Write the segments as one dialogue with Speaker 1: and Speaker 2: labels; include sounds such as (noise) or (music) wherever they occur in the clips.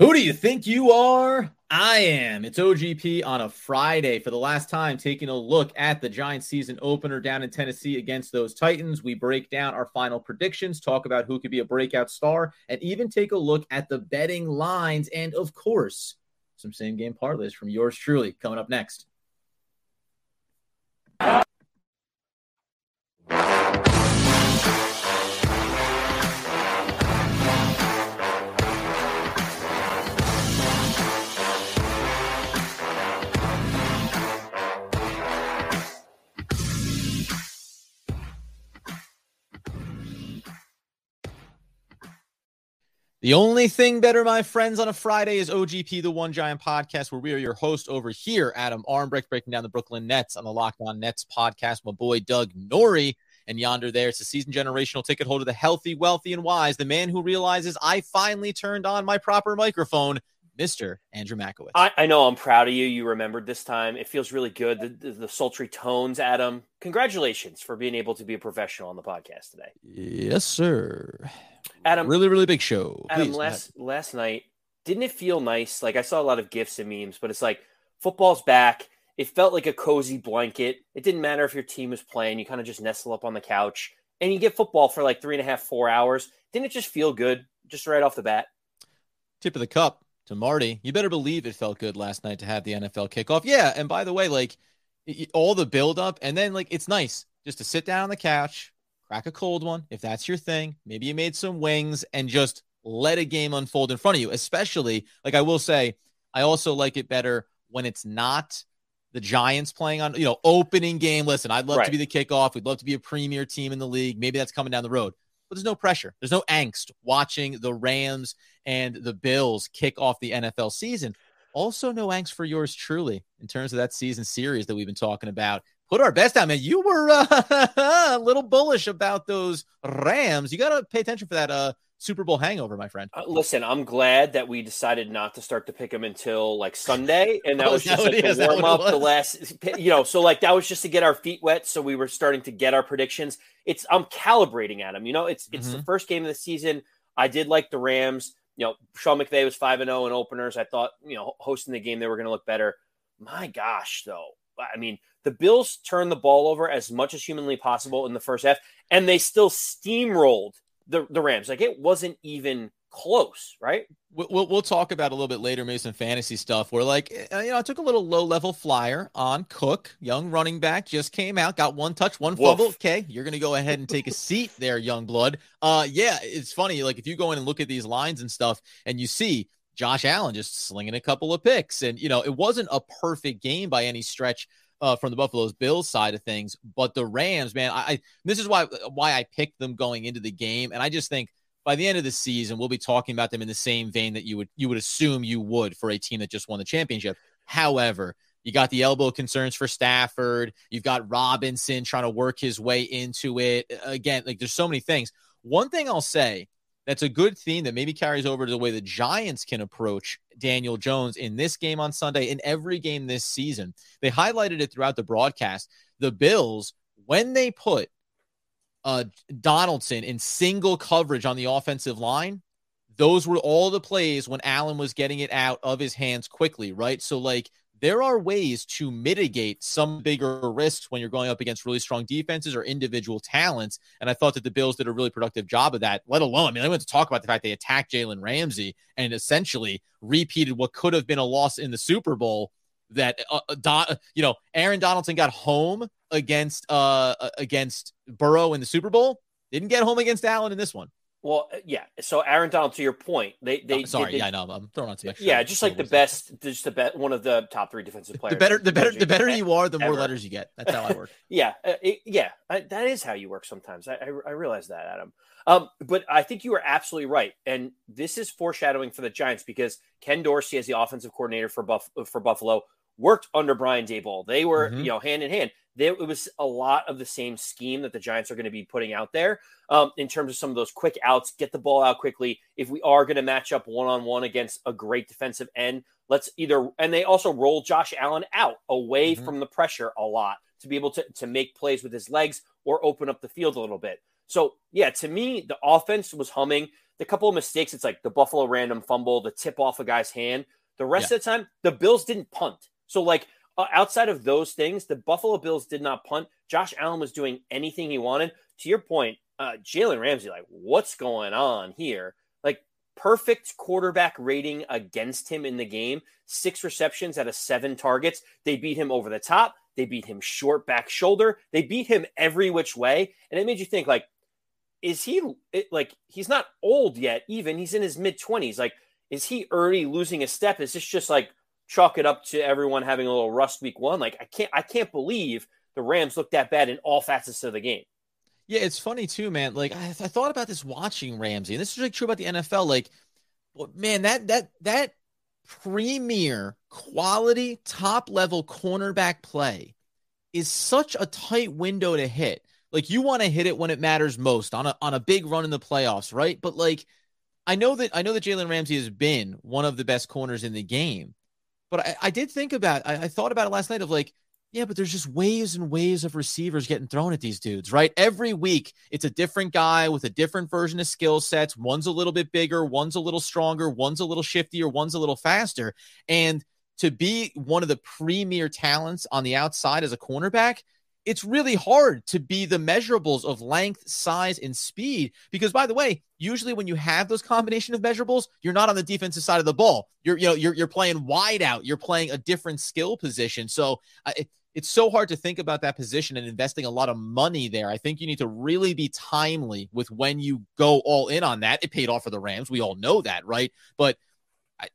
Speaker 1: Who do you think you are? I am. It's OGP on a Friday for the last time, taking a look at the Giants season opener down in Tennessee against those Titans. We break down our final predictions, talk about who could be a breakout star, and even take a look at the betting lines. And of course, some same game parlays from yours truly coming up next. The only thing better, my friends, on a Friday is OGP, the One Giant podcast, where we are your host over here, Adam Armbrecht, breaking down the Brooklyn Nets on the Locked On Nets podcast. My boy Doug Norrie, and yonder there, it's a season generational ticket holder, the healthy, wealthy, and wise, the man who realizes I finally turned on my proper microphone. Mr. Andrew Makowitz.
Speaker 2: I, I, know I'm proud of you. You remembered this time. It feels really good. The, the, the, sultry tones, Adam. Congratulations for being able to be a professional on the podcast today.
Speaker 1: Yes, sir.
Speaker 2: Adam,
Speaker 1: really, really big show.
Speaker 2: Adam, Please, last last night, didn't it feel nice? Like I saw a lot of gifs and memes, but it's like football's back. It felt like a cozy blanket. It didn't matter if your team was playing. You kind of just nestle up on the couch and you get football for like three and a half, four hours. Didn't it just feel good, just right off the bat?
Speaker 1: Tip of the cup to Marty. You better believe it felt good last night to have the NFL kickoff. Yeah, and by the way, like all the build up, and then like it's nice just to sit down on the couch, crack a cold one if that's your thing. Maybe you made some wings and just let a game unfold in front of you. Especially, like I will say, I also like it better when it's not the Giants playing on, you know, opening game. Listen, I'd love right. to be the kickoff. We'd love to be a premier team in the league. Maybe that's coming down the road. But there's no pressure. There's no angst watching the Rams and the Bills kick off the NFL season. Also, no angst for yours truly in terms of that season series that we've been talking about put our best out, man. You were uh, (laughs) a little bullish about those Rams. You got to pay attention for that uh, Super Bowl hangover, my friend.
Speaker 2: Uh, listen, I'm glad that we decided not to start to pick them until like Sunday, and that (laughs) oh, was just like to warm up the last, (laughs) you know. So like that was just to get our feet wet, so we were starting to get our predictions. It's I'm calibrating at them. You know, it's it's mm-hmm. the first game of the season. I did like the Rams. You know, Sean McVay was five and zero oh in openers. I thought you know hosting the game they were going to look better. My gosh, though, I mean the Bills turned the ball over as much as humanly possible in the first half, and they still steamrolled the, the Rams. Like it wasn't even close, right?
Speaker 1: We'll, we'll talk about a little bit later, maybe some fantasy stuff where, like, eh, you know, I took a little low level flyer on Cook, young running back, just came out, got one touch, one fumble. Okay, you're going to go ahead and take a seat there, young blood. Uh, yeah, it's funny. Like, if you go in and look at these lines and stuff and you see Josh Allen just slinging a couple of picks, and, you know, it wasn't a perfect game by any stretch uh, from the Buffalo's Bills side of things. But the Rams, man, I, I this is why why I picked them going into the game, and I just think by the end of the season we'll be talking about them in the same vein that you would you would assume you would for a team that just won the championship. However, you got the elbow concerns for Stafford. You've got Robinson trying to work his way into it. Again, like there's so many things. One thing I'll say that's a good theme that maybe carries over to the way the Giants can approach Daniel Jones in this game on Sunday, in every game this season. They highlighted it throughout the broadcast. The Bills, when they put uh, Donaldson in single coverage on the offensive line, those were all the plays when Allen was getting it out of his hands quickly, right? So, like, there are ways to mitigate some bigger risks when you're going up against really strong defenses or individual talents. And I thought that the Bills did a really productive job of that, let alone, I mean, I went to talk about the fact they attacked Jalen Ramsey and essentially repeated what could have been a loss in the Super Bowl that, uh, uh Don, you know, Aaron Donaldson got home against, uh, against Burrow in the Super Bowl. Didn't get home against Allen in this one.
Speaker 2: Well, uh, yeah. So Aaron Donald, to your point, they they
Speaker 1: oh, sorry,
Speaker 2: they,
Speaker 1: yeah, I know. I'm throwing on some extra.
Speaker 2: Yeah, just like the best, just the best, one of the top three defensive players.
Speaker 1: The better, the better, the better you are, the more letters you get. That's how I work. (laughs)
Speaker 2: yeah, uh, it, yeah, I, that is how you work. Sometimes I, I, I realize that, Adam. Um, but I think you are absolutely right, and this is foreshadowing for the Giants because Ken Dorsey, as the offensive coordinator for Buff for Buffalo, worked under Brian Daboll. They were, mm-hmm. you know, hand in hand there it was a lot of the same scheme that the Giants are going to be putting out there um, in terms of some of those quick outs, get the ball out quickly. If we are going to match up one on one against a great defensive end, let's either and they also roll Josh Allen out away mm-hmm. from the pressure a lot to be able to to make plays with his legs or open up the field a little bit. So yeah, to me, the offense was humming. The couple of mistakes, it's like the Buffalo random fumble, the tip off a guy's hand. The rest yeah. of the time, the Bills didn't punt. So like uh, outside of those things, the Buffalo Bills did not punt. Josh Allen was doing anything he wanted. To your point, uh, Jalen Ramsey, like, what's going on here? Like, perfect quarterback rating against him in the game. Six receptions out of seven targets. They beat him over the top. They beat him short back shoulder. They beat him every which way. And it made you think, like, is he like he's not old yet? Even he's in his mid twenties. Like, is he already losing a step? Is this just like chalk it up to everyone having a little rust week one? Like, I can't, I can't believe the Rams looked that bad in all facets of the game.
Speaker 1: Yeah, it's funny too, man. Like I, I thought about this watching Ramsey, and this is like true about the NFL. Like, man, that that that premier quality top level cornerback play is such a tight window to hit. Like you want to hit it when it matters most on a on a big run in the playoffs, right? But like I know that I know that Jalen Ramsey has been one of the best corners in the game. But I, I did think about I, I thought about it last night of like yeah, but there's just waves and waves of receivers getting thrown at these dudes, right? Every week, it's a different guy with a different version of skill sets. One's a little bit bigger, one's a little stronger, one's a little shiftier, one's a little faster. And to be one of the premier talents on the outside as a cornerback, it's really hard to be the measurables of length, size, and speed. Because by the way, usually when you have those combination of measurables, you're not on the defensive side of the ball. You're you know you're you're playing wide out. You're playing a different skill position. So uh, it, it's so hard to think about that position and investing a lot of money there. I think you need to really be timely with when you go all in on that. It paid off for the Rams. We all know that, right? But I,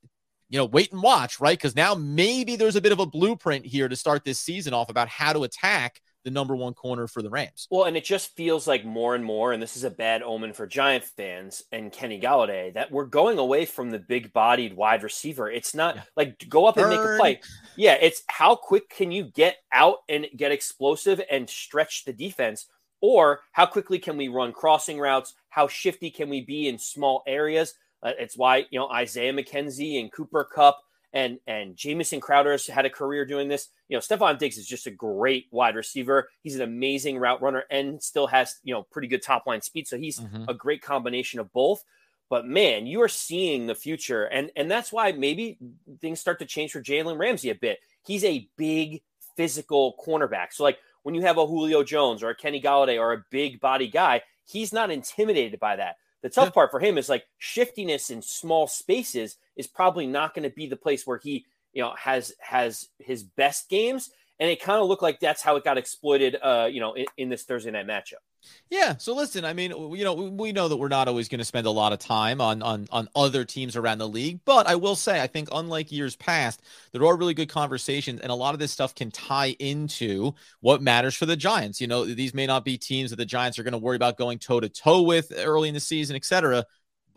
Speaker 1: you know, wait and watch, right? Because now maybe there's a bit of a blueprint here to start this season off about how to attack the number one corner for the Rams.
Speaker 2: Well, and it just feels like more and more, and this is a bad omen for Giant fans and Kenny Golladay, that we're going away from the big bodied wide receiver. It's not yeah. like go up Burn. and make a play. Yeah, it's how quick can you get out and get explosive and stretch the defense, or how quickly can we run crossing routes? How shifty can we be in small areas? Uh, it's why you know Isaiah McKenzie and Cooper Kupp and and Jamison Crowder has had a career doing this. You know, Stefon Diggs is just a great wide receiver. He's an amazing route runner and still has you know pretty good top line speed. So he's mm-hmm. a great combination of both. But man, you are seeing the future, and and that's why maybe things start to change for Jalen Ramsey a bit. He's a big physical cornerback. So like when you have a Julio Jones or a Kenny Golladay or a big body guy, he's not intimidated by that. The tough part for him is like shiftiness in small spaces is probably not going to be the place where he, you know, has has his best games. And it kind of looked like that's how it got exploited, uh, you know, in, in this Thursday night matchup.
Speaker 1: Yeah. So listen, I mean, you know, we know that we're not always going to spend a lot of time on on on other teams around the league, but I will say, I think unlike years past, there are really good conversations, and a lot of this stuff can tie into what matters for the Giants. You know, these may not be teams that the Giants are going to worry about going toe to toe with early in the season, et cetera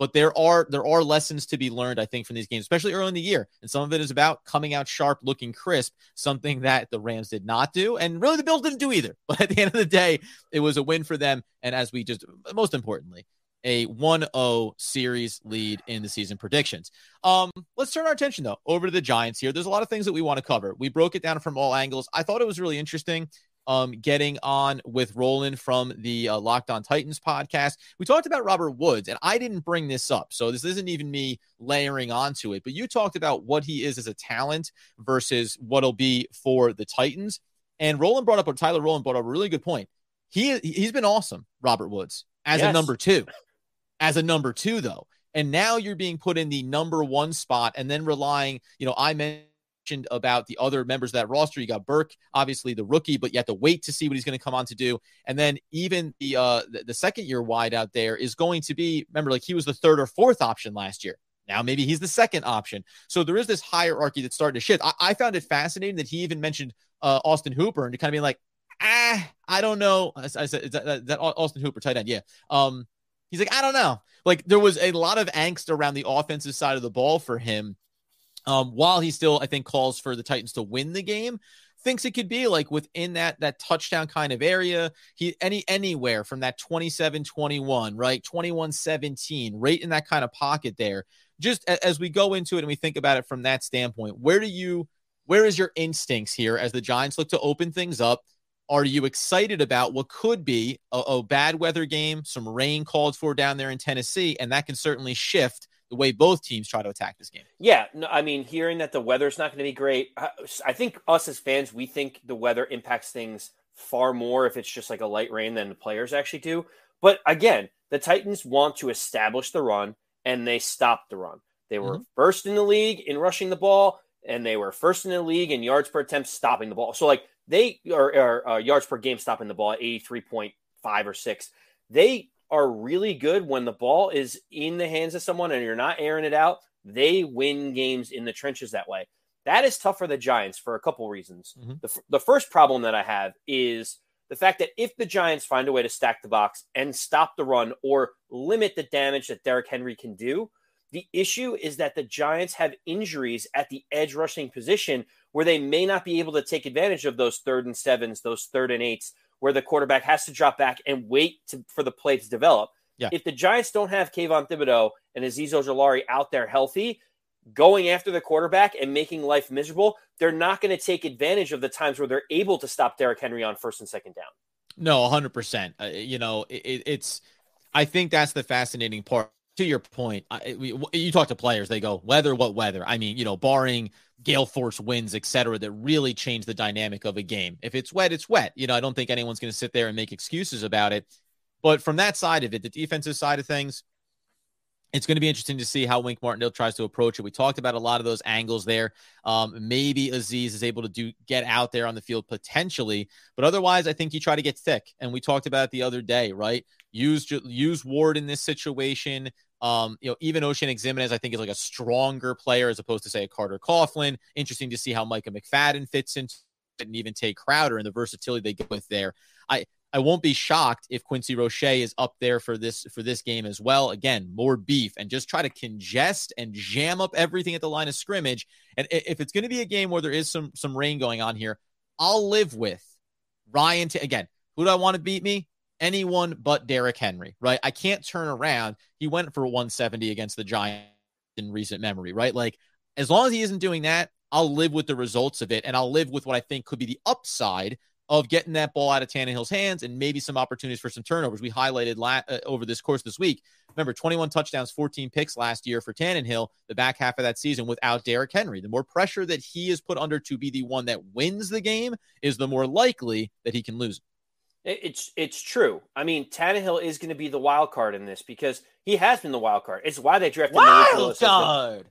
Speaker 1: but there are there are lessons to be learned i think from these games especially early in the year and some of it is about coming out sharp looking crisp something that the rams did not do and really the bills didn't do either (laughs) but at the end of the day it was a win for them and as we just most importantly a 1-0 series lead in the season predictions. Um, let's turn our attention though over to the Giants here. There's a lot of things that we want to cover. We broke it down from all angles. I thought it was really interesting um, getting on with Roland from the uh, Locked On Titans podcast. We talked about Robert Woods, and I didn't bring this up, so this isn't even me layering onto it. But you talked about what he is as a talent versus what'll be for the Titans. And Roland brought up, or Tyler Roland brought up a really good point. He he's been awesome, Robert Woods, as yes. a number two. As a number two, though. And now you're being put in the number one spot and then relying, you know, I mentioned about the other members of that roster. You got Burke, obviously the rookie, but you have to wait to see what he's going to come on to do. And then even the uh the, the second year wide out there is going to be remember like he was the third or fourth option last year. Now maybe he's the second option. So there is this hierarchy that's starting to shift. I, I found it fascinating that he even mentioned uh, Austin Hooper and to kind of be like, ah, I don't know. I, I said that, that Austin Hooper tight end, yeah. Um, he's like, I don't know. Like there was a lot of angst around the offensive side of the ball for him um, while he still, I think, calls for the Titans to win the game, thinks it could be like within that that touchdown kind of area. He any anywhere from that 27-21, right? 21-17, right in that kind of pocket there. Just as we go into it and we think about it from that standpoint, where do you where is your instincts here as the Giants look to open things up? Are you excited about what could be a, a bad weather game, some rain called for down there in Tennessee, and that can certainly shift the way both teams try to attack this game.
Speaker 2: Yeah, no, I mean, hearing that the weather's not going to be great, I think us as fans, we think the weather impacts things far more if it's just like a light rain than the players actually do. But again, the Titans want to establish the run and they stopped the run. They were mm-hmm. first in the league in rushing the ball and they were first in the league in yards per attempt stopping the ball. So like they are, uh, yards per game stopping the ball at 83.5 or 6. They are really good when the ball is in the hands of someone and you're not airing it out. They win games in the trenches that way. That is tough for the Giants for a couple reasons. Mm-hmm. The, the first problem that I have is the fact that if the Giants find a way to stack the box and stop the run or limit the damage that Derrick Henry can do, the issue is that the Giants have injuries at the edge rushing position where they may not be able to take advantage of those third and sevens, those third and eights, where the quarterback has to drop back and wait to, for the play to develop. Yeah. If the Giants don't have Kayvon Thibodeaux and Azeez Ojulari out there healthy, going after the quarterback and making life miserable, they're not going to take advantage of the times where they're able to stop Derrick Henry on first and second down.
Speaker 1: No, 100%. Uh, you know, it, it's, I think that's the fascinating part. To your point, I, we, you talk to players, they go, weather, what weather? I mean, you know, barring gale force winds, et cetera, that really change the dynamic of a game. If it's wet, it's wet. You know, I don't think anyone's going to sit there and make excuses about it. But from that side of it, the defensive side of things, it's going to be interesting to see how Wink Martindale tries to approach it. We talked about a lot of those angles there. Um, maybe Azeez is able to do get out there on the field potentially, but otherwise, I think you try to get thick. And we talked about it the other day, right? Use use Ward in this situation. Um, you know, even Oshane Ximines, I think, is like a stronger player as opposed to say a Carter Coughlin. Interesting to see how Micah McFadden fits into it and even Tae Crowder and the versatility they get with there. I I won't be shocked if Quincy Roche is up there for this for this game as well. Again, more beef and just try to congest and jam up everything at the line of scrimmage. And if it's going to be a game where there is some some rain going on here, I'll live with Ryan. T- again, who do I want to beat me? anyone but Derrick Henry, right? I can't turn around. He went for 170 against the Giants in recent memory, right? Like, as long as he isn't doing that, I'll live with the results of it. And I'll live with what I think could be the upside of getting that ball out of Tannehill's hands and maybe some opportunities for some turnovers. We highlighted la- uh, over this course this week. Remember, 21 touchdowns, 14 picks last year for Tannehill, the back half of that season without Derrick Henry. The more pressure that he is put under to be the one that wins the game is the more likely that he can lose.
Speaker 2: It's it's true. I mean, Tannehill is going to be the wild card in this because he has been the wild card. It's why they drafted
Speaker 1: wild. Card.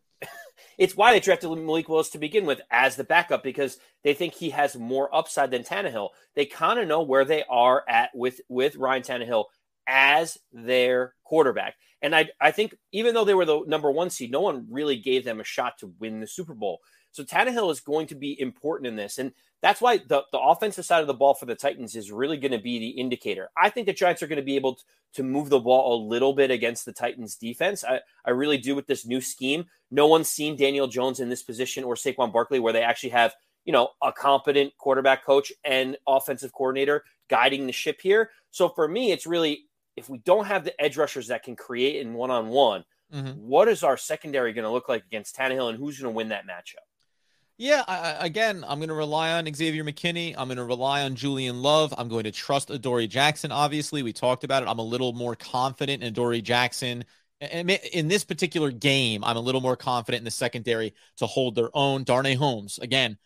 Speaker 2: It's why they drafted Malik Willis to begin with as the backup because they think he has more upside than Tannehill. They kind of know where they are at with with Ryan Tannehill as their quarterback. And I I think even though they were the number one seed, no one really gave them a shot to win the Super Bowl. So Tannehill is going to be important in this. And that's why the, the offensive side of the ball for the Titans is really going to be the indicator. I think the Giants are going to be able to, move the ball a little bit against the Titans defense. I, I really do with this new scheme. No one's seen Daniel Jones in this position or Saquon Barkley where they actually have, you know, a competent quarterback coach and offensive coordinator guiding the ship here. So for me, it's really if we don't have the edge rushers that can create in one on one, what is our secondary going to look like against Tannehill and who's going to win that matchup?
Speaker 1: Yeah, I, again, I'm going to rely on Xavier McKinney. I'm going to rely on Julian Love. I'm going to trust Adoree Jackson. Obviously, we talked about it. I'm a little more confident in Adoree Jackson. In this particular game, I'm a little more confident in the secondary to hold their own. Darnay Holmes, again,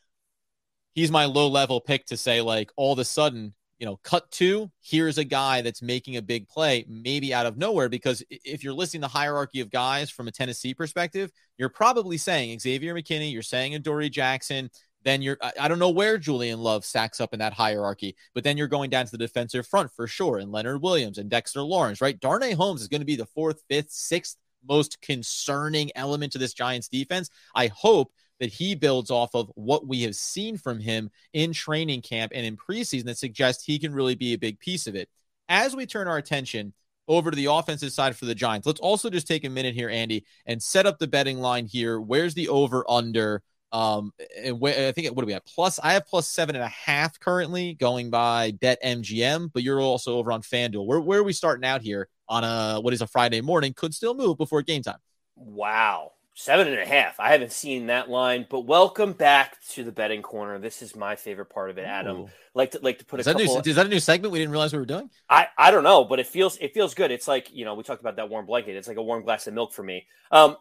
Speaker 1: he's my low level pick to say, like, all of a sudden, you know, cut two, here's a guy that's making a big play, maybe out of nowhere. Because if you're listing the hierarchy of guys from a Tennessee perspective, you're probably saying Xavier McKinney, you're saying Adoree Jackson. Then you're, I don't know where Julian Love stacks up in that hierarchy, but then you're going down to the defensive front for sure, and Leonard Williams and Dexter Lawrence, right? Darnay Holmes is going to be the fourth, fifth, sixth most concerning element to this Giants defense. I hope that he builds off of what we have seen from him in training camp and in preseason that suggests he can really be a big piece of it. As we turn our attention over to the offensive side for the Giants, let's also just take a minute here, Andy, and set up the betting line here. Where's the over under? Um, and wh- I think what do we have? Plus, I have plus seven and a half currently going by Bet MGM, but you're also over on FanDuel. Where where are we starting out here on a what is a Friday morning? Could still move before game time.
Speaker 2: Wow Seven and a half. I haven't seen that line, but welcome back to the betting corner. This is my favorite part of it, Adam. Ooh. Like to like to put
Speaker 1: is
Speaker 2: a
Speaker 1: that
Speaker 2: couple.
Speaker 1: New, is that a new segment we didn't realize we were doing?
Speaker 2: I I don't know, but it feels it feels good. It's like you know we talked about that warm blanket. It's like a warm glass of milk for me. Um,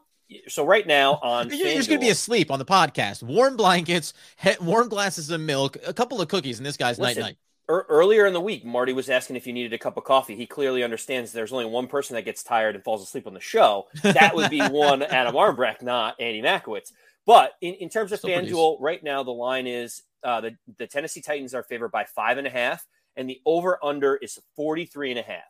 Speaker 2: so right now on (laughs)
Speaker 1: you're, just gonna be asleep on the podcast. Warm blankets, he- warm glasses of milk, a couple of cookies, and this guy's night night
Speaker 2: earlier in the week, Marty was asking if you needed a cup of coffee. He clearly understands there's only one person that gets tired and falls asleep on the show. That would be (laughs) one Adam Armbrecht, not Andy Makowitz. But in, in terms of Still FanDuel, right now the line is uh, the, the Tennessee Titans are favored by five and a half, and the over under is 43 and a half.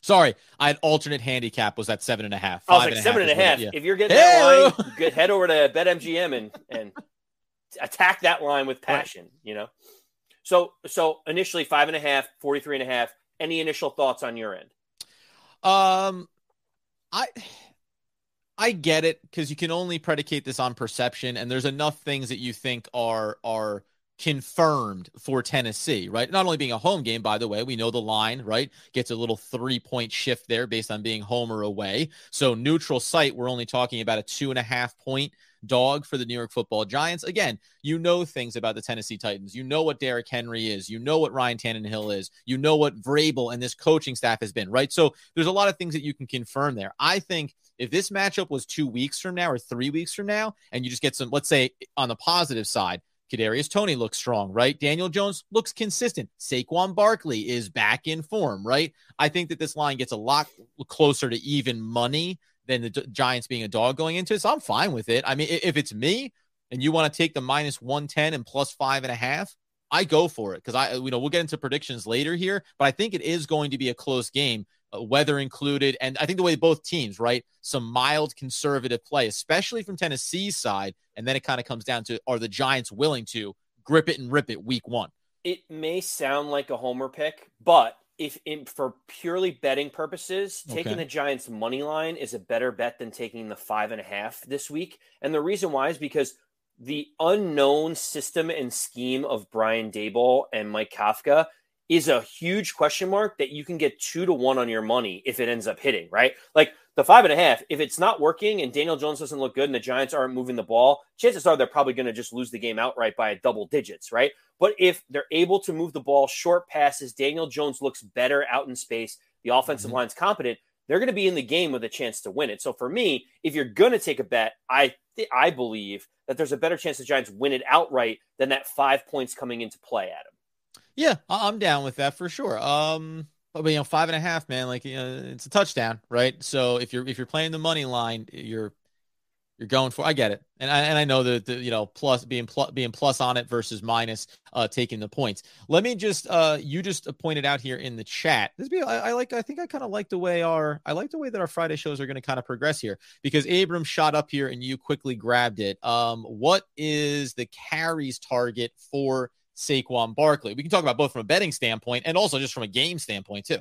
Speaker 1: Sorry, I had alternate handicap was at seven and a half.
Speaker 2: I was like and seven and a half. Yeah. If you're getting that line, good, head (laughs) over to BetMGM and and attack that line with passion. Right. You know. So so initially five and a half, 43 and a half. Any initial thoughts on your end?
Speaker 1: Um I I get it because you can only predicate this on perception, and there's enough things that you think are are confirmed for Tennessee, right? Not only being a home game, by the way, we know the line, right? Gets a little three point shift there based on being home or away. So neutral site, we're only talking about a two and a half point dog for the New York football Giants. Again, you know things about the Tennessee Titans. You know what Derrick Henry is. You know what Ryan Tannehill is. You know what Vrabel and this coaching staff has been, right? So there's a lot of things that you can confirm there. I think if this matchup was two weeks from now or three weeks from now, and you just get some, let's say on the positive side, Kadarius Toney looks strong, right? Daniel Jones looks consistent. Saquon Barkley is back in form, right? I think that this line gets a lot closer to even money than the Giants being a dog going into it. So I'm fine with it. I mean, if it's me and you want to take the minus 110 and plus five and a half, I go for it because I, you know, we'll get into predictions later here, but I think it is going to be a close game, uh, weather included. And I think the way both teams, right, some mild conservative play, especially from Tennessee's side. And then it kind of comes down to are the Giants willing to grip it and rip it week one?
Speaker 2: It may sound like a homer pick, but if in, for purely betting purposes, taking okay. the Giants money line is a better bet than taking the five and a half this week. And the reason why is because the unknown system and scheme of Brian Daboll and Mike Kafka is a huge question mark that you can get two to one on your money if it ends up hitting, right? Like the five and a half, if it's not working and Daniel Jones doesn't look good and the Giants aren't moving the ball, chances are they're probably going to just lose the game outright by double digits, right? But if they're able to move the ball, short passes, Daniel Jones looks better out in space, the offensive mm-hmm. line's competent, they're going to be in the game with a chance to win it. So for me, if you're going to take a bet, I th- I believe that there's a better chance the Giants win it outright than that five points coming into play, Adam.
Speaker 1: Yeah, I'm down with that for sure. Um, but you know, five and a half, man, like you know, it's a touchdown, right? So if you're if you're playing the money line, you're you're going for. I get it, and I and I know that the you know plus being plus being plus on it versus minus uh taking the points. Let me just uh you just pointed out here in the chat. This be I, I like I think I kind of like the way our I like the way that our Friday shows are going to kind of progress here because Abram shot up here and you quickly grabbed it. Um, what is the carries target for Saquon Barkley? We can talk about both from a betting standpoint and also just from a game standpoint too.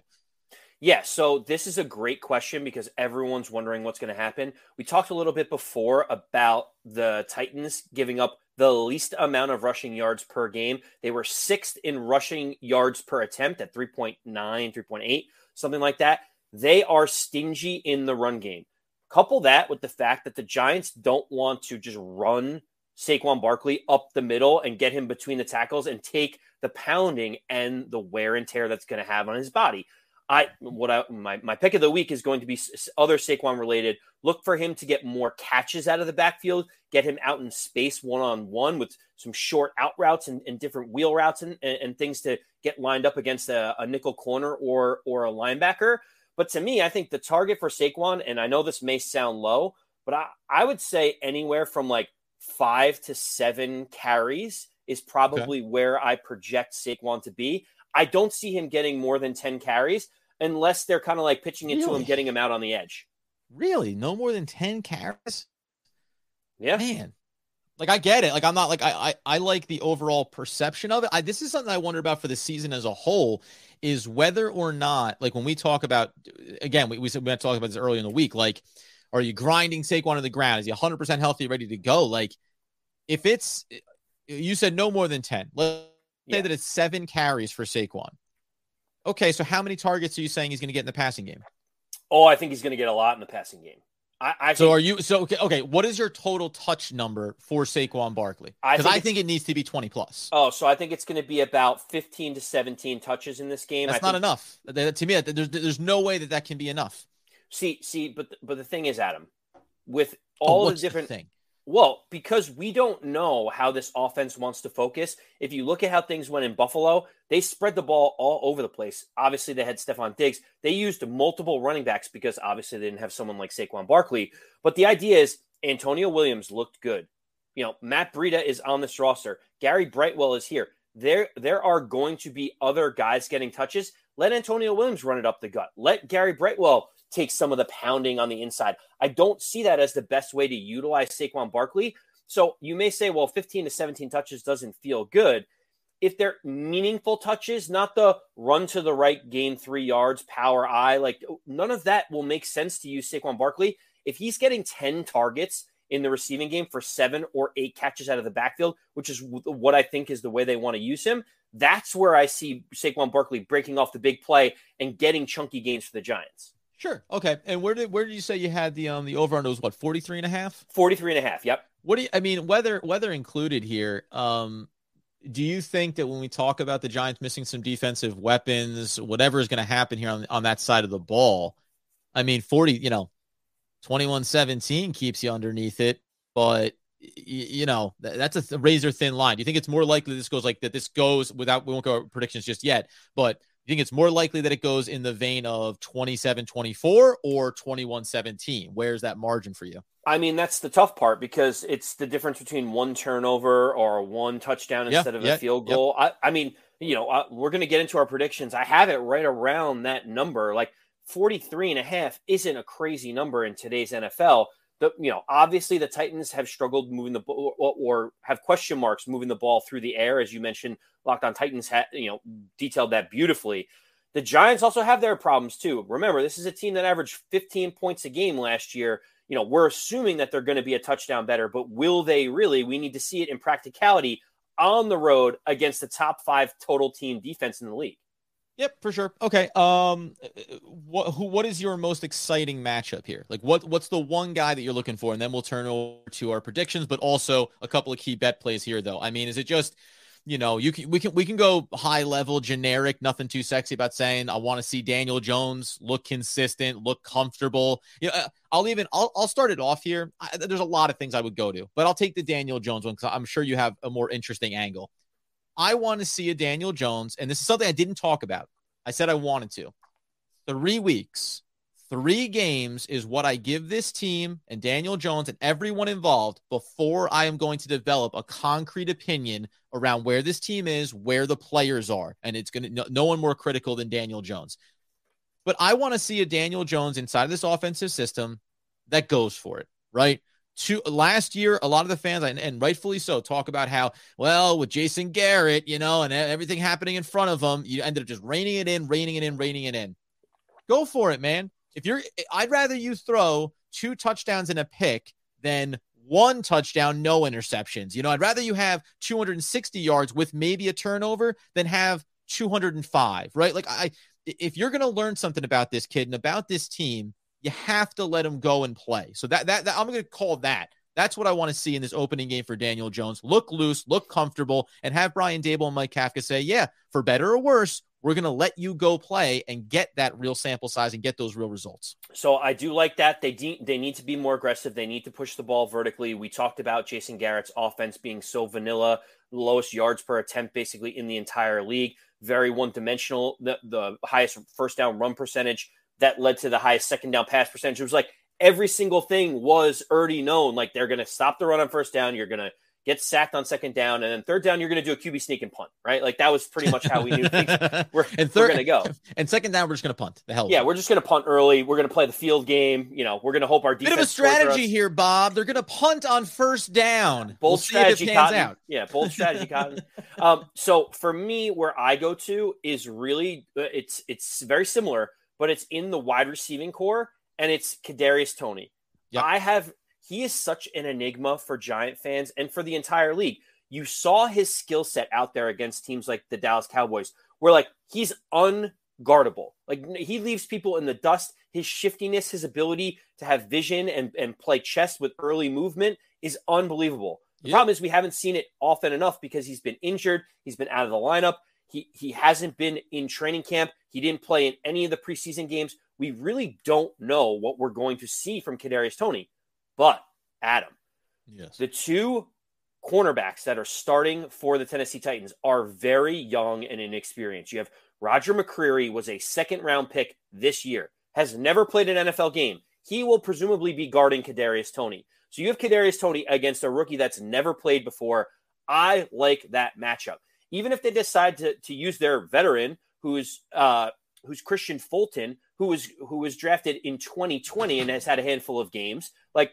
Speaker 2: Yeah, so this is a great question because everyone's wondering what's going to happen. We talked a little bit before about the Titans giving up the least amount of rushing yards per game. They were sixth in rushing yards per attempt at 3.9, 3.8, something like that. They are stingy in the run game. Couple that with the fact that the Giants don't want to just run Saquon Barkley up the middle and get him between the tackles and take the pounding and the wear and tear that's going to have on his body. I what I my, my pick of the week is going to be other Saquon related. Look for him to get more catches out of the backfield, get him out in space one on one with some short out routes and, and different wheel routes and, and, and, things to get lined up against a, a nickel corner or or a linebacker. But to me, I think the target for Saquon, and I know this may sound low, but I, I would say anywhere from like five to seven carries is probably okay. where I project Saquon to be. I don't see him getting more than 10 carries unless they're kind of like pitching it really? to him, getting him out on the edge.
Speaker 1: Really? No more than 10 carries?
Speaker 2: Yeah.
Speaker 1: Man. Like I get it. Like I'm not like I I, I like the overall perception of it. I, this is something I wonder about for the season as a whole is whether or not like when we talk about again we we said we had to talk about this earlier in the week like are you grinding Saquon to the ground? Is he 100% healthy, ready to go? Like if it's you said no more than 10. Let's yeah. say that it's 7 carries for Saquon. Okay, so how many targets are you saying he's going to get in the passing game?
Speaker 2: Oh, I think he's going to get a lot in the passing game. I, I
Speaker 1: so are you so okay, okay? What is your total touch number for Saquon Barkley? Because I, I, think it needs to be twenty plus.
Speaker 2: Oh, so I think it's going to be about fifteen to seventeen touches in this game.
Speaker 1: That's not think, enough. To me, there's there's no way that that can be enough.
Speaker 2: See, see, but but the thing is, Adam, with all
Speaker 1: oh,
Speaker 2: the different
Speaker 1: the thing.
Speaker 2: Well, because we don't know how this offense wants to focus. If you look at how things went in Buffalo, they spread the ball all over the place. Obviously, they had Stefon Diggs. They used multiple running backs because obviously they didn't have someone like Saquon Barkley. But the idea is Antonio Williams looked good. You know, Matt Breida is on this roster. Gary Brightwell is here. There, there are going to be other guys getting touches. Let Antonio Williams run it up the gut. Let Gary Brightwell take some of the pounding on the inside. I don't see that as the best way to utilize Saquon Barkley. So you may say, well, 15 to 17 touches doesn't feel good. If they're meaningful touches, not the run to the right, gain three yards, power eye, like none of that will make sense to use Saquon Barkley. If he's getting 10 targets in the receiving game for seven or eight catches out of the backfield, which is what I think is the way they want to use him, that's where I see Saquon Barkley breaking off the big play and getting chunky gains for the Giants.
Speaker 1: Sure. Okay. And where did where did you say you had the um the over under was what 43 and a half?
Speaker 2: 43 and a half. Yep.
Speaker 1: What do you I mean weather weather included here um do you think that when we talk about the Giants missing some defensive weapons whatever is going to happen here on on that side of the ball I mean 40 you know 21-17 keeps you underneath it but you know that's a razor thin line. Do you think it's more likely this goes like that? This goes without we won't go predictions just yet, but you think it's more likely that it goes in the vein of 27 24 or 21 17? Where's that margin for you?
Speaker 2: I mean, that's the tough part because it's the difference between one turnover or one touchdown instead of
Speaker 1: yeah,
Speaker 2: a field goal. I, I, mean, you know, uh, we're going to get into our predictions. I have it right around that number. Like 43 and a half isn't a crazy number in today's NFL. The, you know, obviously the Titans have struggled moving the ball or, or have question marks moving the ball through the air, as you mentioned Locked on Titans had, you know, detailed that beautifully. The Giants also have their problems too. Remember, this is a team that averaged 15 points a game last year. You know, we're assuming that they're going to be a touchdown better, but will they really? We need to see it in practicality on the road against the top five total team defense in the league.
Speaker 1: Yep, for sure. Okay. Um, what who what is your most exciting matchup here? Like, what what's the one guy that you're looking for? And then we'll turn over to our predictions, but also a couple of key bet plays here, though. I mean, is it just you know, you can we can we can go high level, generic, nothing too sexy about saying I want to see Daniel Jones look consistent, look comfortable. You know, uh, I'll even I'll I'll start it off here. I, there's a lot of things I would go to, but I'll take the Daniel Jones one because I'm sure you have a more interesting angle. I want to see a Daniel Jones, and this is something I didn't talk about. I said I wanted to. Three weeks Three games is what I give this team and Daniel Jones and everyone involved before I am going to develop a concrete opinion around where this team is, where the players are. And it's going to, no, no one more critical than Daniel Jones. But I want to see a Daniel Jones inside of this offensive system that goes for it, right? To, last year, a lot of the fans, and, and, rightfully so, talk about how, well, with Jason Garrett, you know, and everything happening in front of him, you ended up just reining it in, reining it in, reining it in. Go for it, man. If you're, I'd rather you throw two touchdowns and a pick than one touchdown, no interceptions. You know, I'd rather you have 260 yards with maybe a turnover than have 205, right? Like, I, if you're going to learn something about this kid and about this team, you have to let him go and play. So that, that, that I'm going to call that. That's what I want to see in this opening game for Daniel Jones. Look loose, look comfortable, and have Brian Daboll and Mike Kafka say, yeah, for better or worse, we're going to let you go play and get that real sample size and get those real results.
Speaker 2: So I do like that. They de- they need to be more aggressive. They need to push the ball vertically. We talked about Jason Garrett's offense being so vanilla, lowest yards per attempt basically in the entire league, very one dimensional. The, the highest first down run percentage that led to the highest second down pass percentage. It was like every single thing was already known. Like they're going to stop the run on first down. You're going to get sacked on second down, and then third down, you're going to do a QB sneak and punt, right? Like that was pretty much how we knew things (laughs) were, and third, going to go. (laughs)
Speaker 1: And second down, we're just going to punt. The hell,
Speaker 2: yeah, we're just going to punt early. We're going to play the field game. You know, we're going to hope our defense.
Speaker 1: Bit of a strategy here, Bob. They're going to punt on first down.
Speaker 2: Bold we'll strategy, Cotton. Out. Yeah, bold (laughs) strategy, Cotton. Um, so for me, where I go to is really uh, it's it's very similar, but it's in the wide receiving core, and it's Kadarius Toney. Yep. I have he is such an enigma for Giant fans and for the entire league. You saw his skill set out there against teams like the Dallas Cowboys, where like he's unguardable. Like he leaves people in the dust. his shiftiness, his ability to have vision and, and play chess with early movement is unbelievable. The problem is we haven't seen it often enough because he's been injured, he's been out of the lineup. He he hasn't been in training camp. He didn't play in any of the preseason games. We really don't know what we're going to see from Kadarius Toney. But Adam,
Speaker 1: yes,
Speaker 2: the two cornerbacks that are starting for the Tennessee Titans are very young and inexperienced. You have Roger McCreary was a second round pick this year, has never played an NFL game. He will presumably be guarding Kadarius Toney. So you have Kadarius Toney against a rookie that's never played before. I like that matchup. Even if they decide to, to use their veteran, who's uh, who's Kristian Fulton, who was who was drafted in 2020 and has had a handful of games. Like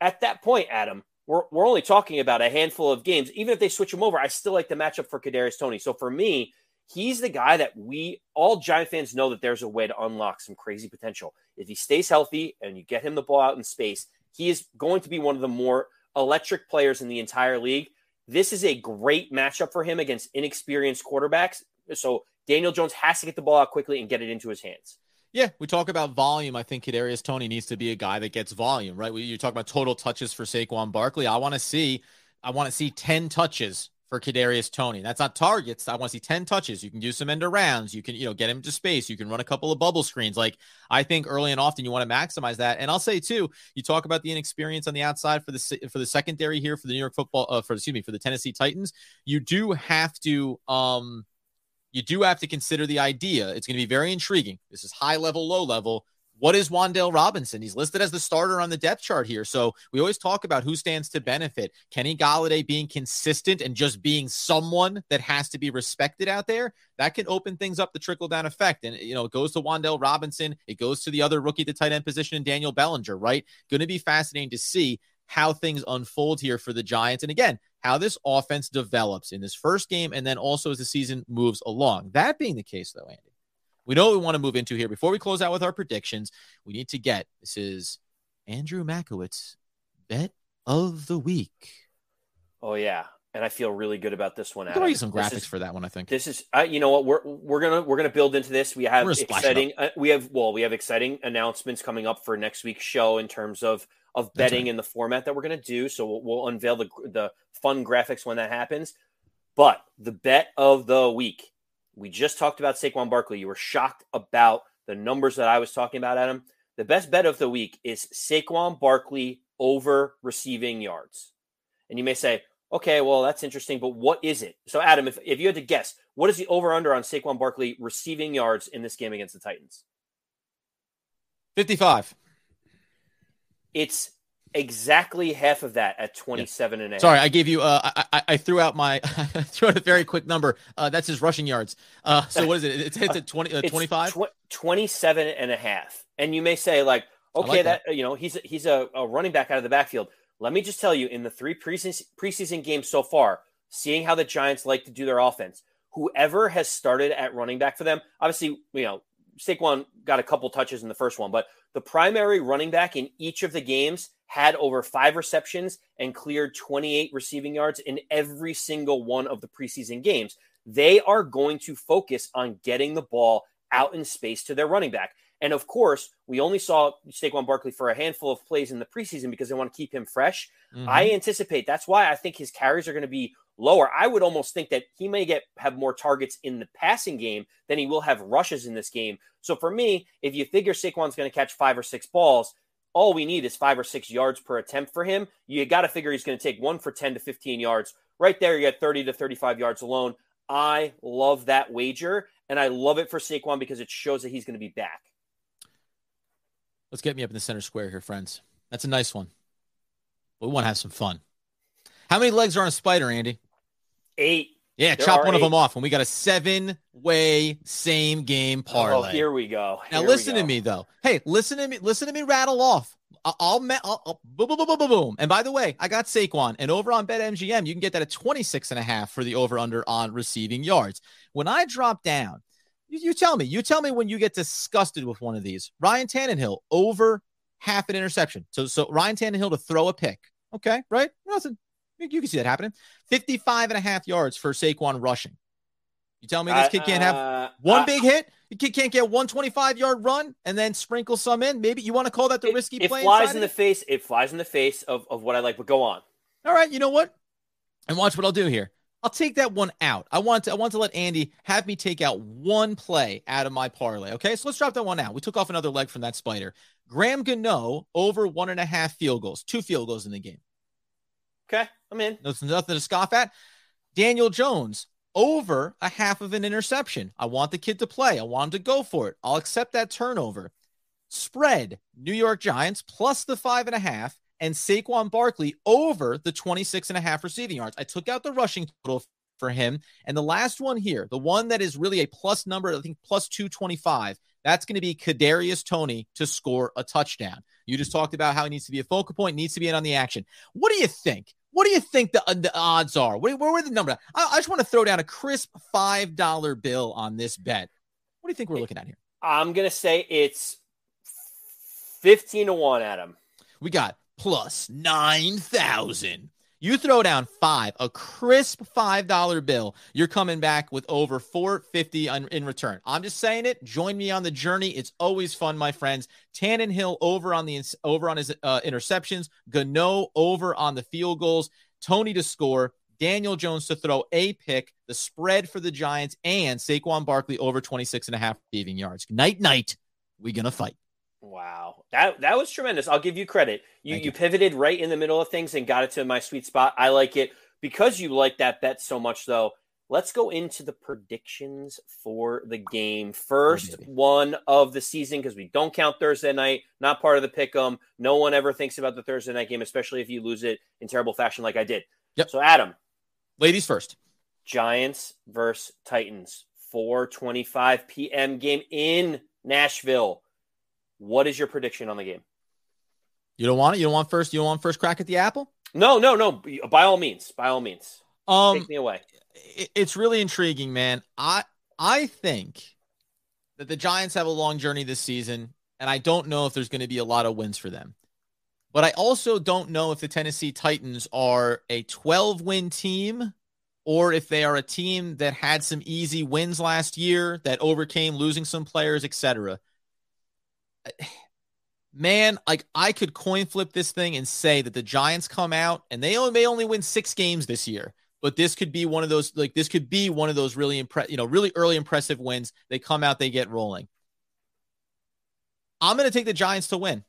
Speaker 2: at that point, Adam, we're, we're only talking about a handful of games. Even if they switch him over, I still like the matchup for Kadarius Toney. So for me, he's the guy that we all Giant fans know that there's a way to unlock some crazy potential. If he stays healthy and you get him the ball out in space, he is going to be one of the more electric players in the entire league. This is a great matchup for him against inexperienced quarterbacks. So Daniel Jones has to get the ball out quickly and get it into his hands.
Speaker 1: Yeah, we talk about volume. I think Kadarius Toney needs to be a guy that gets volume, right? You talk about total touches for Saquon Barkley. I want to see, I want to see ten touches for Kadarius Toney. That's not targets. I want to see 10 touches. You can do some end arounds. You can, you know, get him to space. You can run a couple of bubble screens. Like I think early and often you want to maximize that. And I'll say too, you talk about the inexperience on the outside for the for the secondary here for the New York football uh, for excuse me for the Tennessee Titans. You do have to um you do have to consider the idea. It's going to be very intriguing. This is high level, low level what is Wan'Dale Robinson? He's listed as the starter on the depth chart here. So we always talk about who stands to benefit. Kenny Golladay being consistent and just being someone that has to be respected out there, that can open things up the trickle down effect. And, you know, it goes to Wan'Dale Robinson. It goes to the other rookie, the tight end position, Daniel Bellinger, right? Going to be fascinating to see how things unfold here for the Giants. And again, how this offense develops in this first game and then also as the season moves along. That being the case, though, Andy we know what we want to move into here. Before we close out with our predictions, we need to get this is Andrew Makowitz bet of the week.
Speaker 2: Oh yeah, and I feel really good about this one.
Speaker 1: I'll you some graphics is, for that one. I think
Speaker 2: this is. Uh, you know what? We're we're gonna we're gonna build into this. We have exciting. Uh, we have well, we have exciting announcements coming up for next week's show in terms of of betting right. and the format that we're gonna do. So we'll, we'll unveil the the fun graphics when that happens. But the bet of the week we just talked about Saquon Barkley. You were shocked about the numbers that I was talking about, Adam. The best bet of the week is Saquon Barkley over receiving yards. And you may say, okay, well, that's interesting, but what is it? So, Adam, if, if you had to guess, what is the over under on Saquon Barkley receiving yards in this game against the Titans?
Speaker 1: 55.
Speaker 2: It's exactly half of that at 27
Speaker 1: yeah.
Speaker 2: and a half.
Speaker 1: Sorry, I gave you uh I, I threw out my (laughs) I threw out a very quick number. Uh that's his rushing yards. Uh so what is it? It's hits (laughs) at 20 uh, 25 tw-
Speaker 2: 27 and a half. And you may say like okay like that. that. you know he's he's a, a running back out of the backfield. Let me just tell you in the three preseason preseason games so far, seeing how the Giants like to do their offense, whoever has started at running back for them, obviously, you know, Saquon got a couple touches in the first one, but the primary running back in each of the games had over five receptions and cleared 28 receiving yards in every single one of the preseason games. They are going to focus on getting the ball out in space to their running back. And of course, we only saw Saquon Barkley for a handful of plays in the preseason because they want to keep him fresh. Mm-hmm. I anticipate that's why I think his carries are going to be lower. I would almost think that he may get have more targets in the passing game than he will have rushes in this game. So for me, if you figure Saquon's going to catch five or six balls, all we need is five or six yards per attempt for him. You got to figure he's going to take one for 10 to 15 yards. Right there, you get 30 to 35 yards alone. I love that wager, and I love it for Saquon because it shows that he's going to be back.
Speaker 1: Let's get me up in the center square here, friends. That's a nice one. We want to have some fun. How many legs are on a spider, Andy?
Speaker 2: Eight.
Speaker 1: Yeah, there chop one eight. of them off, and we got a seven-way same game parlay.
Speaker 2: Oh, here we go.
Speaker 1: Here now listen
Speaker 2: go.
Speaker 1: to me though. Hey, listen to me. Listen to me rattle off. I'll, I'll, I'll boom, boom, boom, boom, boom. And by the way, I got Saquon, and over on BetMGM, you can get that at 26 and a half for the over/under on receiving yards. When I drop down, you, you tell me. You tell me when you get disgusted with one of these. Ryan Tannehill over half an interception. So, so Ryan Tannehill to throw a pick. Okay, right? Nothing. You can see that happening. 55 and a half yards for Saquon rushing. You tell me this kid can't have uh, one uh, big hit? The kid can't get 125 yard run and then sprinkle some in. Maybe you want to call that the
Speaker 2: it,
Speaker 1: risky
Speaker 2: it
Speaker 1: play.
Speaker 2: It flies in the face. It flies in the face of, of what I like, but go on.
Speaker 1: All right. You know what? And watch what I'll do here. I'll take that one out. I want to I want to let Andy have me take out one play out of my parlay. Okay, so let's drop that one out. We took off another leg from that spider. Graham Gano over one and a half field goals, two field goals in the game.
Speaker 2: Okay, I'm in.
Speaker 1: There's nothing to scoff at. Daniel Jones over a half of an interception. I want the kid to play. I want him to go for it. I'll accept that turnover. Spread New York Giants plus the five and a half and Saquon Barkley over the 26 and a half receiving yards. I took out the rushing total for him. And the last one here, the one that is really a plus number, I think plus 225, that's going to be Kadarius Toney to score a touchdown. You just talked about how he needs to be a focal point, needs to be in on the action. What do you think? What do you think the, uh, the odds are? What, where were the number? I, I just want to throw down a crisp $5 bill on this bet. What do you think we're looking at here?
Speaker 2: I'm going to say it's 15 to 1, Adam.
Speaker 1: We got plus 9,000. You throw down five, a crisp $5 bill, you're coming back with over 450 in return. I'm just saying it. Join me on the journey. It's always fun, my friends. Tannehill over on the over on his uh, interceptions, Gano over on the field goals, Toney to score, Daniel Jones to throw a pick, the spread for the Giants, and Saquon Barkley over 26 and a half receiving yards. Night, night, we gonna fight.
Speaker 2: Wow, that that was tremendous. I'll give you credit. You, you, you pivoted right in the middle of things and got it to my sweet spot. I like it because you like that bet so much. Though, let's go into the predictions for the game. First oh, one of the season because we don't count Thursday night. Not part of the pick 'em. No one ever thinks about the Thursday night game, especially if you lose it in terrible fashion like I did.
Speaker 1: Yep.
Speaker 2: So, Adam,
Speaker 1: ladies first.
Speaker 2: Giants versus Titans, 4:25 p.m. game in Nashville. What is your prediction on the game?
Speaker 1: You don't want it. You don't want first. You don't want first crack at the apple.
Speaker 2: No, no, no. By all means, by all means.
Speaker 1: Um,
Speaker 2: take me away.
Speaker 1: It's really intriguing, man. I I think that the Giants have a long journey this season, and I don't know if there's going to be a lot of wins for them. But I also don't know if the Tennessee Titans are a 12 win team or if they are a team that had some easy wins last year that overcame losing some players, etc (sighs) man, like I could coin flip this thing and say that the Giants come out and they only, may only win six games this year, but this could be one of those like this could be one of those really impress you know really early impressive wins. They come out, they get rolling. I'm going to take the Giants to win.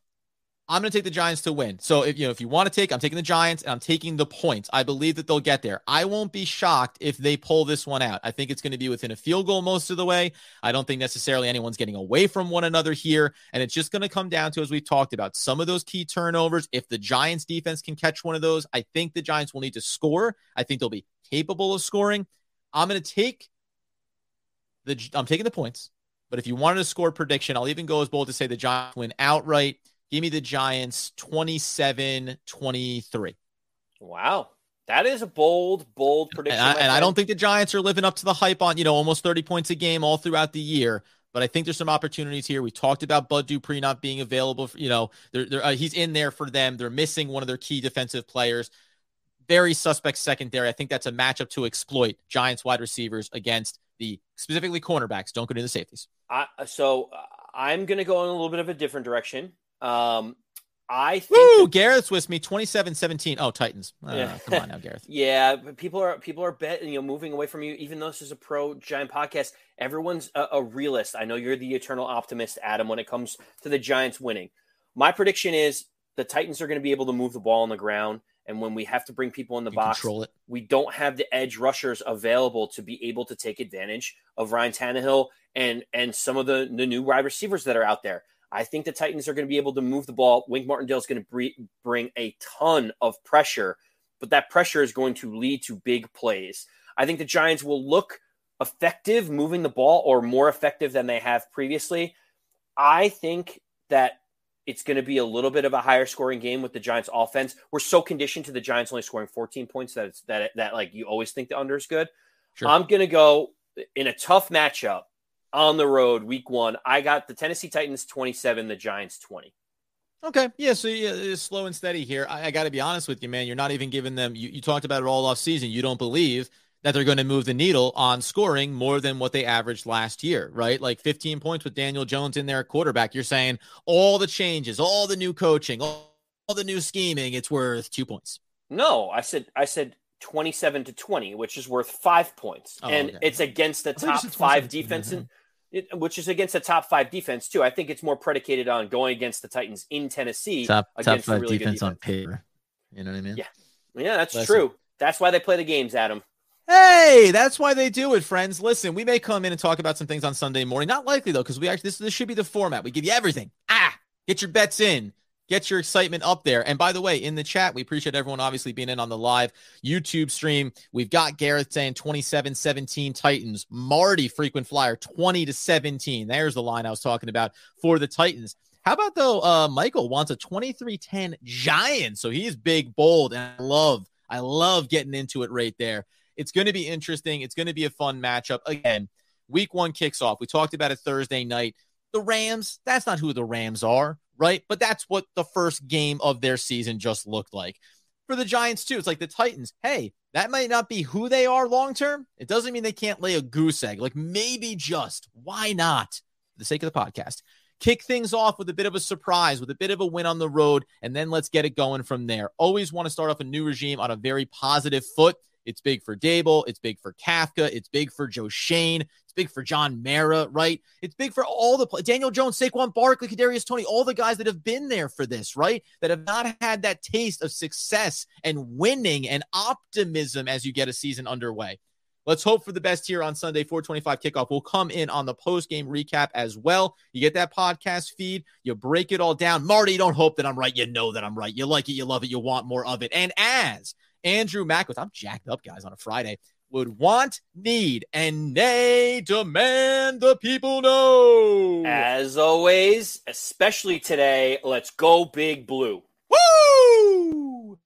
Speaker 1: I'm going to take the Giants to win. So if you know if you want to take, I'm taking the Giants and I'm taking the points. I believe that they'll get there. I won't be shocked if they pull this one out. I think it's going to be within a field goal most of the way. I don't think necessarily anyone's getting away from one another here, and it's just going to come down to as we've talked about some of those key turnovers. If the Giants defense can catch one of those, I think the Giants will need to score. I think they'll be capable of scoring. I'm going to take the I'm taking the points. But if you wanted a score prediction, I'll even go as bold to say the Giants win outright. Give me the Giants 27 23.
Speaker 2: Wow. That is a bold, bold prediction.
Speaker 1: And, I, and I, don't think the Giants are living up to the hype on, you know, almost 30 points a game all throughout the year. But I think there's some opportunities here. We talked about Bud Dupree not being available. For, you know, they're, they're, uh, he's in there for them. They're missing one of their key defensive players. Very suspect secondary. I think that's a matchup to exploit Giants wide receivers against the specifically cornerbacks. Don't go to the safeties.
Speaker 2: I, so uh, I'm going to go in a little bit of a different direction. Um, I think
Speaker 1: Woo, that, Gareth's with me 27-17. Oh, Titans. Uh, yeah. come on now, Gareth. (laughs)
Speaker 2: yeah, people are people are betting, you know, moving away from you. Even though this is a pro giant podcast, everyone's a, a realist. I know you're the eternal optimist, Adam, when it comes to the Giants winning. My prediction is the Titans are going to be able to move the ball on the ground. And when we have to bring people in the you box, we don't have the edge rushers available to be able to take advantage of Ryan Tannehill and and some of the, the new wide receivers that are out there. I think the Titans are going to be able to move the ball. Wink Martindale is going to bring a ton of pressure, but that pressure is going to lead to big plays. I think the Giants will look effective moving the ball or more effective than they have previously. I think that it's going to be a little bit of a higher scoring game with the Giants offense. We're so conditioned to the Giants only scoring 14 points that it's that that like you always think the under is good. Sure. I'm going to go in a tough matchup on the road week one. I got the Tennessee Titans 27, the Giants 20.
Speaker 1: Okay. Yeah. So yeah, it's slow and steady here. I, I got to be honest with you, man. You're not even giving them, you, you talked about it all off season. You don't believe that they're going to move the needle on scoring more than what they averaged last year, right? Like 15 points with Daniel Jones in there at quarterback. You're saying all the changes, all the new coaching, all, all the new scheming, it's worth two points.
Speaker 2: No, I said I said 27 to 20, which is worth five points. Oh, and okay. it's against the top five defense, in, it, which is against the top five defense, too. I think it's more predicated on going against the Titans in Tennessee.
Speaker 1: Top,
Speaker 2: against
Speaker 1: top five really defense, defense, on paper. You know what I mean?
Speaker 2: Yeah. Yeah, that's Listen. true. That's why they play the games, Adam.
Speaker 1: Hey, that's why they do it, friends. Listen, we may come in and talk about some things on Sunday morning. Not likely though, because we actually this, this should be the format. We give you everything. Ah, get your bets in, get your excitement up there. And by the way, in the chat, we appreciate everyone obviously being in on the live YouTube stream. We've got Gareth saying 27-17 Titans. Marty, frequent flyer, 20 to 17. There's the line I was talking about for the Titans. How about though? Uh, Michael wants a 23-10 Giants, so he's big, bold, and I love, I love getting into it right there. It's going to be interesting. It's going to be a fun matchup. Again, week one kicks off. We talked about it Thursday night. The Rams, that's not who the Rams are, right? But that's what the first game of their season just looked like. For the Giants, too, it's like the Titans. Hey, that might not be who they are long term. It doesn't mean they can't lay a goose egg. Like maybe just, why not? For the sake of the podcast, kick things off with a bit of a surprise, with a bit of a win on the road, and then let's get it going from there. Always want to start off a new regime on a very positive foot. It's big for Daboll. It's big for Kafka. It's big for Joe Schoen. It's big for John Mara, right? It's big for all the Daniel Jones, Saquon Barkley, Kadarius Toney, all the guys that have been there for this, right? That have not had that taste of success and winning and optimism as you get a season underway. Let's hope for the best here on Sunday, 425 kickoff. We'll come in on the post game recap as well. You get that podcast feed, you break it all down. Marty, don't hope that I'm right. You know that I'm right. You like it, you love it, you want more of it. And as Andrew Mackles, I'm jacked up, guys, on a Friday, would want, need, and nay, demand the people know.
Speaker 2: As always, especially today, let's go big blue. Woo!